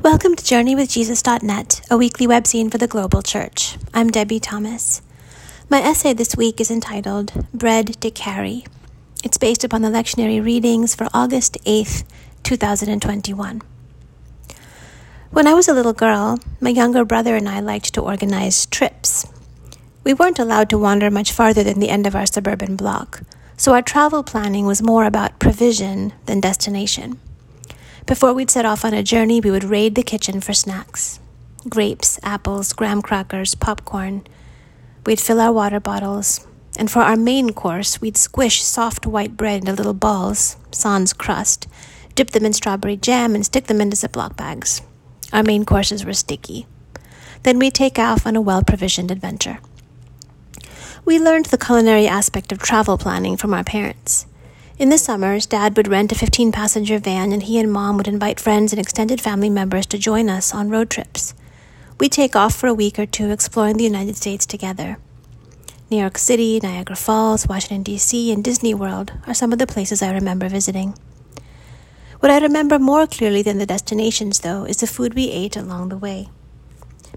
Welcome to JourneyWithJesus.net, a weekly webzine for the global church. I'm Debie Thomas. My essay this week is entitled Bread to Carry. It's based upon the lectionary readings for August 8th, 2021. When I was a little girl, my younger brother and I liked to organize trips. We weren't allowed to wander much farther than the end of our suburban block, so our travel planning was more about provision than destination. Before we'd set off on a journey, we would raid the kitchen for snacks grapes, apples, graham crackers, popcorn. We'd fill our water bottles, and for our main course, we'd squish soft white bread into little balls, sans crust, dip them in strawberry jam, and stick them into Ziploc bags. Our main courses were sticky. Then we'd take off on a well provisioned adventure. We learned the culinary aspect of travel planning from our parents. In the summers, Dad would rent a 15 passenger van, and he and Mom would invite friends and extended family members to join us on road trips. We'd take off for a week or two exploring the United States together. New York City, Niagara Falls, Washington, D.C., and Disney World are some of the places I remember visiting. What I remember more clearly than the destinations, though, is the food we ate along the way.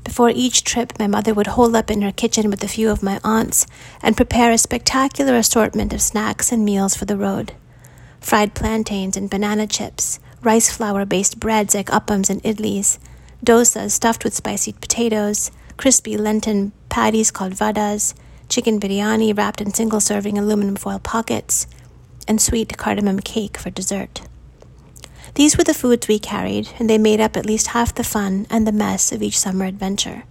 Before each trip, my mother would hole up in her kitchen with a few of my aunts and prepare a spectacular assortment of snacks and meals for the road fried plantains and banana chips, rice flour based breads like appams and idlis, dosas stuffed with spicy potatoes, crispy Lenten patties called vadas, chicken biryani wrapped in single serving aluminum foil pockets, and sweet cardamom cake for dessert. These were the foods we carried, and they made up at least half the fun and the mess of each summer adventure.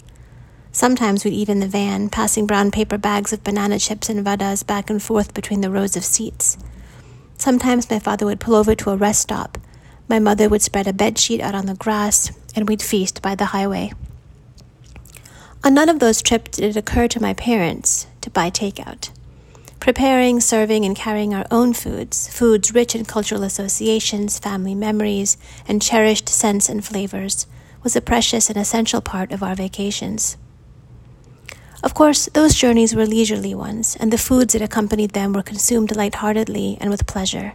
Sometimes we'd eat in the van, passing brown paper bags of banana chips and vadas back and forth between the rows of seats. Sometimes my father would pull over to a rest stop. My mother would spread a bed sheet out on the grass, and we'd feast by the highway. On none of those trips did it occur to my parents to buy takeout. Preparing, serving, and carrying our own foods, foods rich in cultural associations, family memories, and cherished scents and flavors, was a precious and essential part of our vacations. Of course, those journeys were leisurely ones, and the foods that accompanied them were consumed light-heartedly and with pleasure.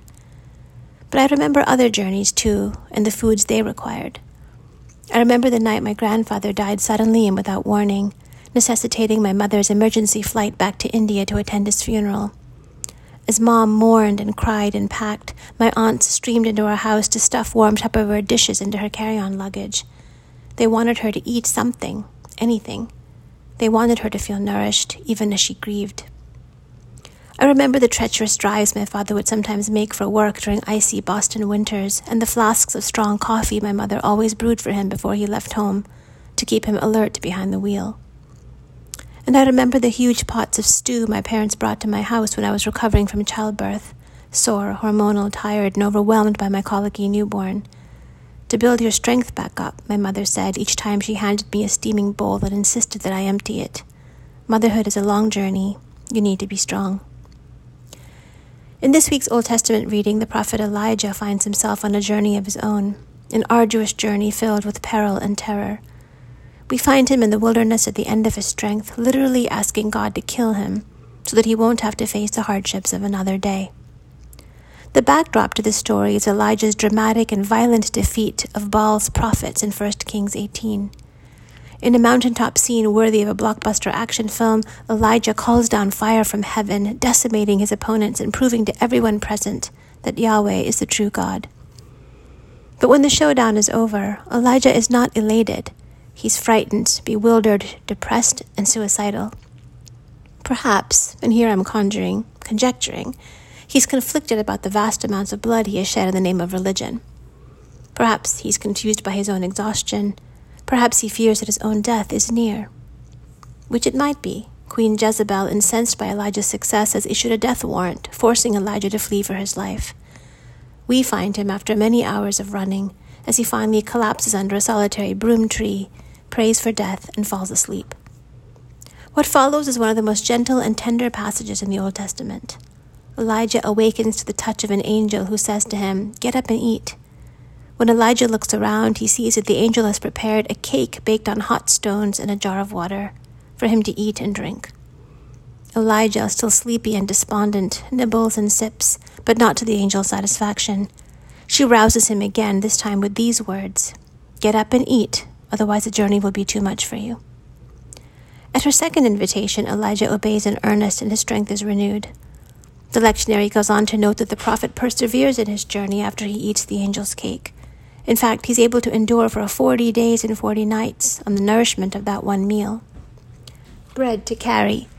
But I remember other journeys too, and the foods they required. I remember the night my grandfather died suddenly and without warning, necessitating my mother's emergency flight back to India to attend his funeral. As mom mourned and cried and packed, my aunts streamed into our house to stuff warm Tupperware dishes into her carry on luggage. They wanted her to eat something, anything. They wanted her to feel nourished, even as she grieved. I remember the treacherous drives my father would sometimes make for work during icy Boston winters, and the flasks of strong coffee my mother always brewed for him before he left home to keep him alert behind the wheel. And I remember the huge pots of stew my parents brought to my house when I was recovering from childbirth, sore, hormonal, tired, and overwhelmed by my colicky newborn. To build your strength back up, my mother said each time she handed me a steaming bowl that insisted that I empty it. Motherhood is a long journey. You need to be strong. In this week's Old Testament reading, the prophet Elijah finds himself on a journey of his own, an arduous journey filled with peril and terror. We find him in the wilderness at the end of his strength, literally asking God to kill him so that he won't have to face the hardships of another day. The backdrop to this story is Elijah's dramatic and violent defeat of Baal's prophets in 1 Kings 18. In a mountaintop scene worthy of a blockbuster action film, Elijah calls down fire from heaven, decimating his opponents and proving to everyone present that Yahweh is the true God. But when the showdown is over, Elijah is not elated. He's frightened, bewildered, depressed, and suicidal. Perhaps, and here I'm conjuring, conjecturing, he's conflicted about the vast amounts of blood he has shed in the name of religion. Perhaps he's confused by his own exhaustion. Perhaps he fears that his own death is near. Which it might be. Queen Jezebel, incensed by Elijah's success, has issued a death warrant, forcing Elijah to flee for his life. We find him after many hours of running, as he finally collapses under a solitary broom tree prays for death, and falls asleep. What follows is one of the most gentle and tender passages in the Old Testament. Elijah awakens to the touch of an angel who says to him, Get up and eat. When Elijah looks around, he sees that the angel has prepared a cake baked on hot stones and a jar of water for him to eat and drink. Elijah, still sleepy and despondent, nibbles and sips, but not to the angel's satisfaction. She rouses him again, this time with these words Get up and eat, otherwise the journey will be too much for you. At her second invitation, Elijah obeys in earnest and his strength is renewed. The lectionary goes on to note that the prophet perseveres in his journey after he eats the angel's cake. In fact, he's able to endure for 40 days and 40 nights on the nourishment of that one meal. Bread to carry.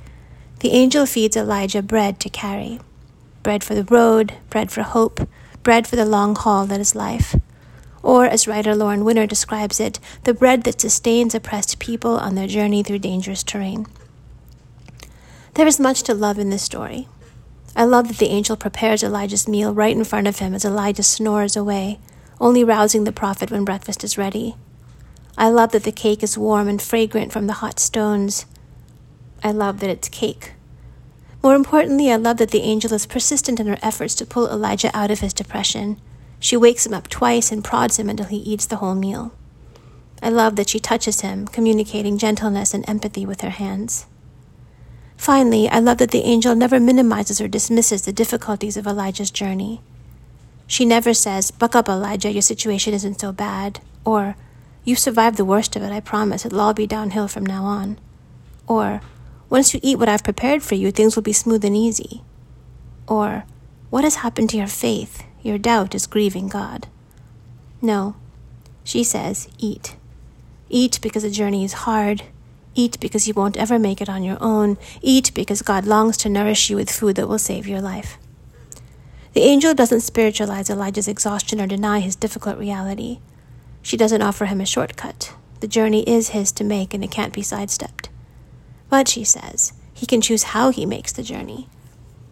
The angel feeds Elijah bread to carry. Bread for the road, bread for hope, bread for the long haul that is life. Or, as writer Lauren Winner describes it, the bread that sustains oppressed people on their journey through dangerous terrain. There is much to love in this story. I love that the angel prepares Elijah's meal right in front of him as Elijah snores away, only rousing the prophet when breakfast is ready. I love that the cake is warm and fragrant from the hot stones. I love that it's cake. More importantly, I love that the angel is persistent in her efforts to pull Elijah out of his depression. She wakes him up twice and prods him until he eats the whole meal. I love that she touches him, communicating gentleness and empathy with her hands. Finally, I love that the angel never minimizes or dismisses the difficulties of Elijah's journey. She never says, Buck up, Elijah, your situation isn't so bad, or, You've survived the worst of it, I promise, it'll all be downhill from now on. Or, Once you eat what I've prepared for you, things will be smooth and easy. Or, What has happened to your faith? Your doubt is grieving God. No, she says, Eat. Eat because the journey is hard Eat because you won't ever make it on your own. Eat because God longs to nourish you with food that will save your life. The angel doesn't spiritualize Elijah's exhaustion or deny his difficult reality. She doesn't offer him a shortcut. The journey is his to make and it can't be sidestepped. But, she says, he can choose how he makes the journey.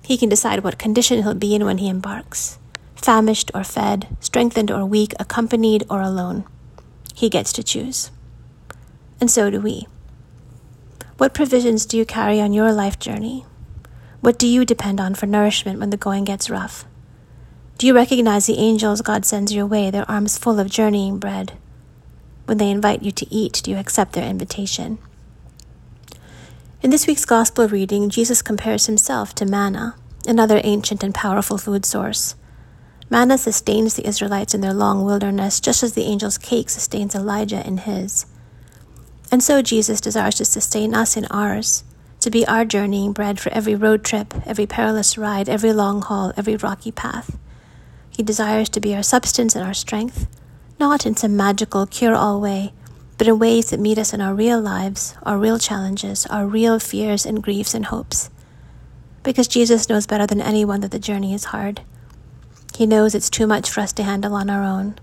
He can decide what condition he'll be in when he embarks famished or fed, strengthened or weak, accompanied or alone. He gets to choose. And so do we. What provisions do you carry on your life journey? What do you depend on for nourishment when the going gets rough? Do you recognize the angels God sends your way, their arms full of journeying bread? When they invite you to eat, do you accept their invitation? In this week's Gospel reading, Jesus compares himself to manna, another ancient and powerful food source. Manna sustains the Israelites in their long wilderness, just as the angel's cake sustains Elijah in his. And so Jesus desires to sustain us in ours, to be our journeying bread for every road trip, every perilous ride, every long haul, every rocky path. He desires to be our substance and our strength, not in some magical cure all way, but in ways that meet us in our real lives, our real challenges, our real fears and griefs and hopes. Because Jesus knows better than anyone that the journey is hard. He knows it's too much for us to handle on our own.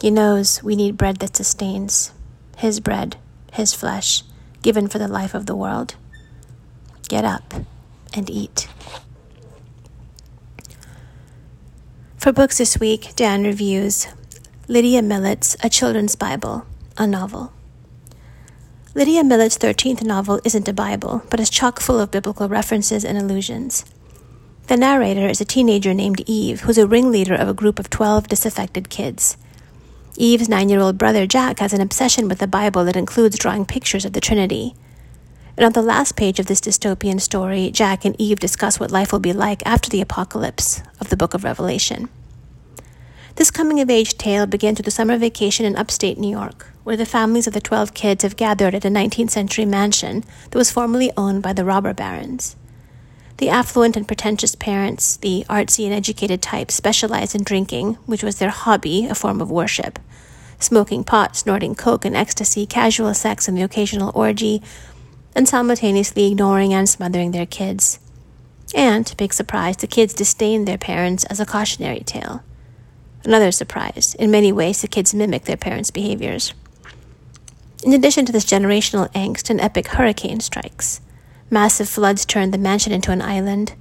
He knows we need bread that sustains, His bread his flesh, given for the life of the world. Get up and eat. For books this week, Dan reviews Lydia Millet's A Children's Bible, a novel. Lydia Millet's 13th novel isn't a Bible, but is chock full of biblical references and allusions. The narrator is a teenager named Eve, who's a ringleader of a group of 12 disaffected kids. Eve's nine year old brother Jack has an obsession with the Bible that includes drawing pictures of the Trinity. And on the last page of this dystopian story, Jack and Eve discuss what life will be like after the apocalypse of the book of Revelation. This coming of age tale begins with a summer vacation in upstate New York, where the families of the 12 kids have gathered at a 19th century mansion that was formerly owned by the robber barons. The affluent and pretentious parents, the artsy and educated types, specialized in drinking, which was their hobby, a form of worship. Smoking pot, snorting coke and ecstasy, casual sex, and the occasional orgy, and simultaneously ignoring and smothering their kids. And, to big surprise, the kids disdained their parents as a cautionary tale. Another surprise, in many ways, the kids mimic their parents' behaviors. In addition to this generational angst, an epic hurricane strikes. Massive floods turned the mansion into an island.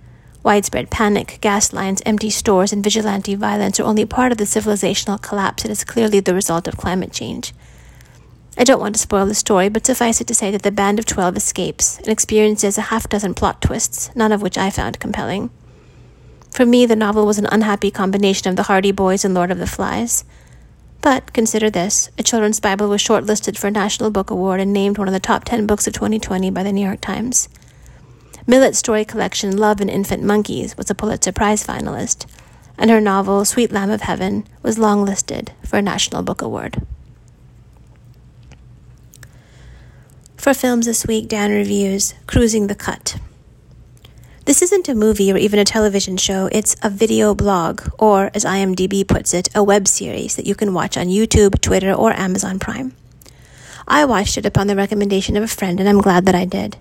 Widespread panic, gas lines, empty stores, and vigilante violence are only part of the civilizational collapse that is clearly the result of climate change. I don't want to spoil the story, but suffice it to say that the Band of Twelve escapes and experiences a half dozen plot twists, none of which I found compelling. For me, the novel was an unhappy combination of The Hardy Boys and Lord of the Flies. But consider this a children's Bible was shortlisted for a National Book Award and named one of the top 10 books of 2020 by the New York Times. Millet's story collection Love and Infant Monkeys was a Pulitzer Prize finalist, and her novel Sweet Lamb of Heaven was longlisted for a National Book Award. For films this week, Dan reviews Cruising the Cut. This isn't a movie or even a television show, it's a video blog, or as IMDb puts it, a web series that you can watch on YouTube, Twitter, or Amazon Prime. I watched it upon the recommendation of a friend, and I'm glad that I did.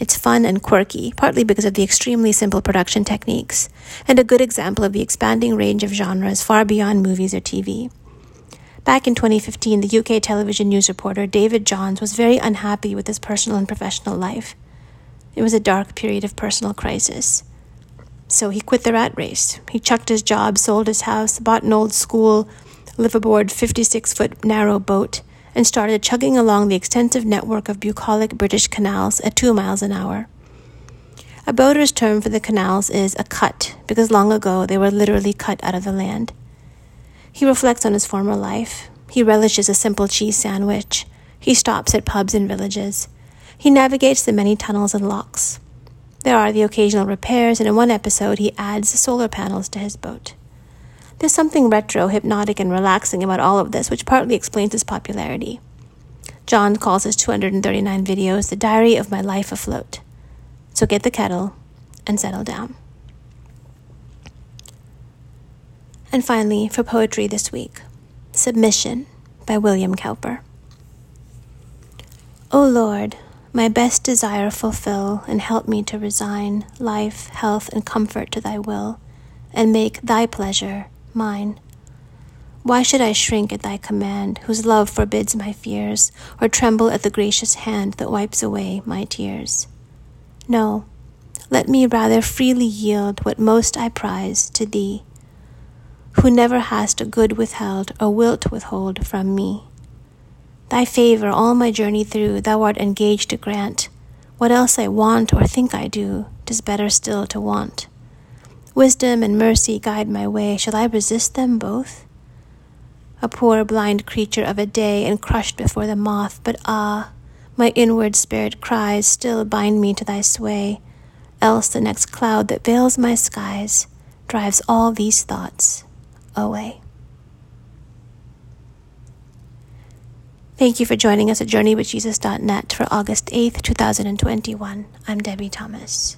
It's fun and quirky, partly because of the extremely simple production techniques, and a good example of the expanding range of genres far beyond movies or TV. Back in 2015, the UK television news reporter David Johns was very unhappy with his personal and professional life. It was a dark period of personal crisis. So he quit the rat race. He chucked his job, sold his house, bought an old school, liveaboard 56 foot narrow boat, and started chugging along the extensive network of bucolic British canals at two miles an hour. A boater's term for the canals is a cut, because long ago they were literally cut out of the land. He reflects on his former life. He relishes a simple cheese sandwich. He stops at pubs and villages. He navigates the many tunnels and locks. There are the occasional repairs, and in one episode, he adds solar panels to his boat. There's something retro, hypnotic, and relaxing about all of this, which partly explains its popularity. John calls his 239 videos the diary of my life afloat. So get the kettle and settle down. And finally, for poetry this week, Submission by William Cowper. O Lord, my best desire fulfill, and help me to resign life, health, and comfort to thy will, and make thy pleasure mine. Why should I shrink at thy command, whose love forbids my fears, or tremble at the gracious hand that wipes away my tears? No, let me rather freely yield what most I prize to thee, who never hast a good withheld or wilt withhold from me. Thy favor all my journey through thou art engaged to grant. What else I want or think I do, tis better still to want. Wisdom and mercy guide my way, shall I resist them both? A poor blind creature of a day and crushed before the moth, but ah, my inward spirit cries, still bind me to thy sway, else the next cloud that veils my skies drives all these thoughts away. Thank you for joining us at JourneyWithJesus.net for August 8th, 2021. I'm Debie Thomas.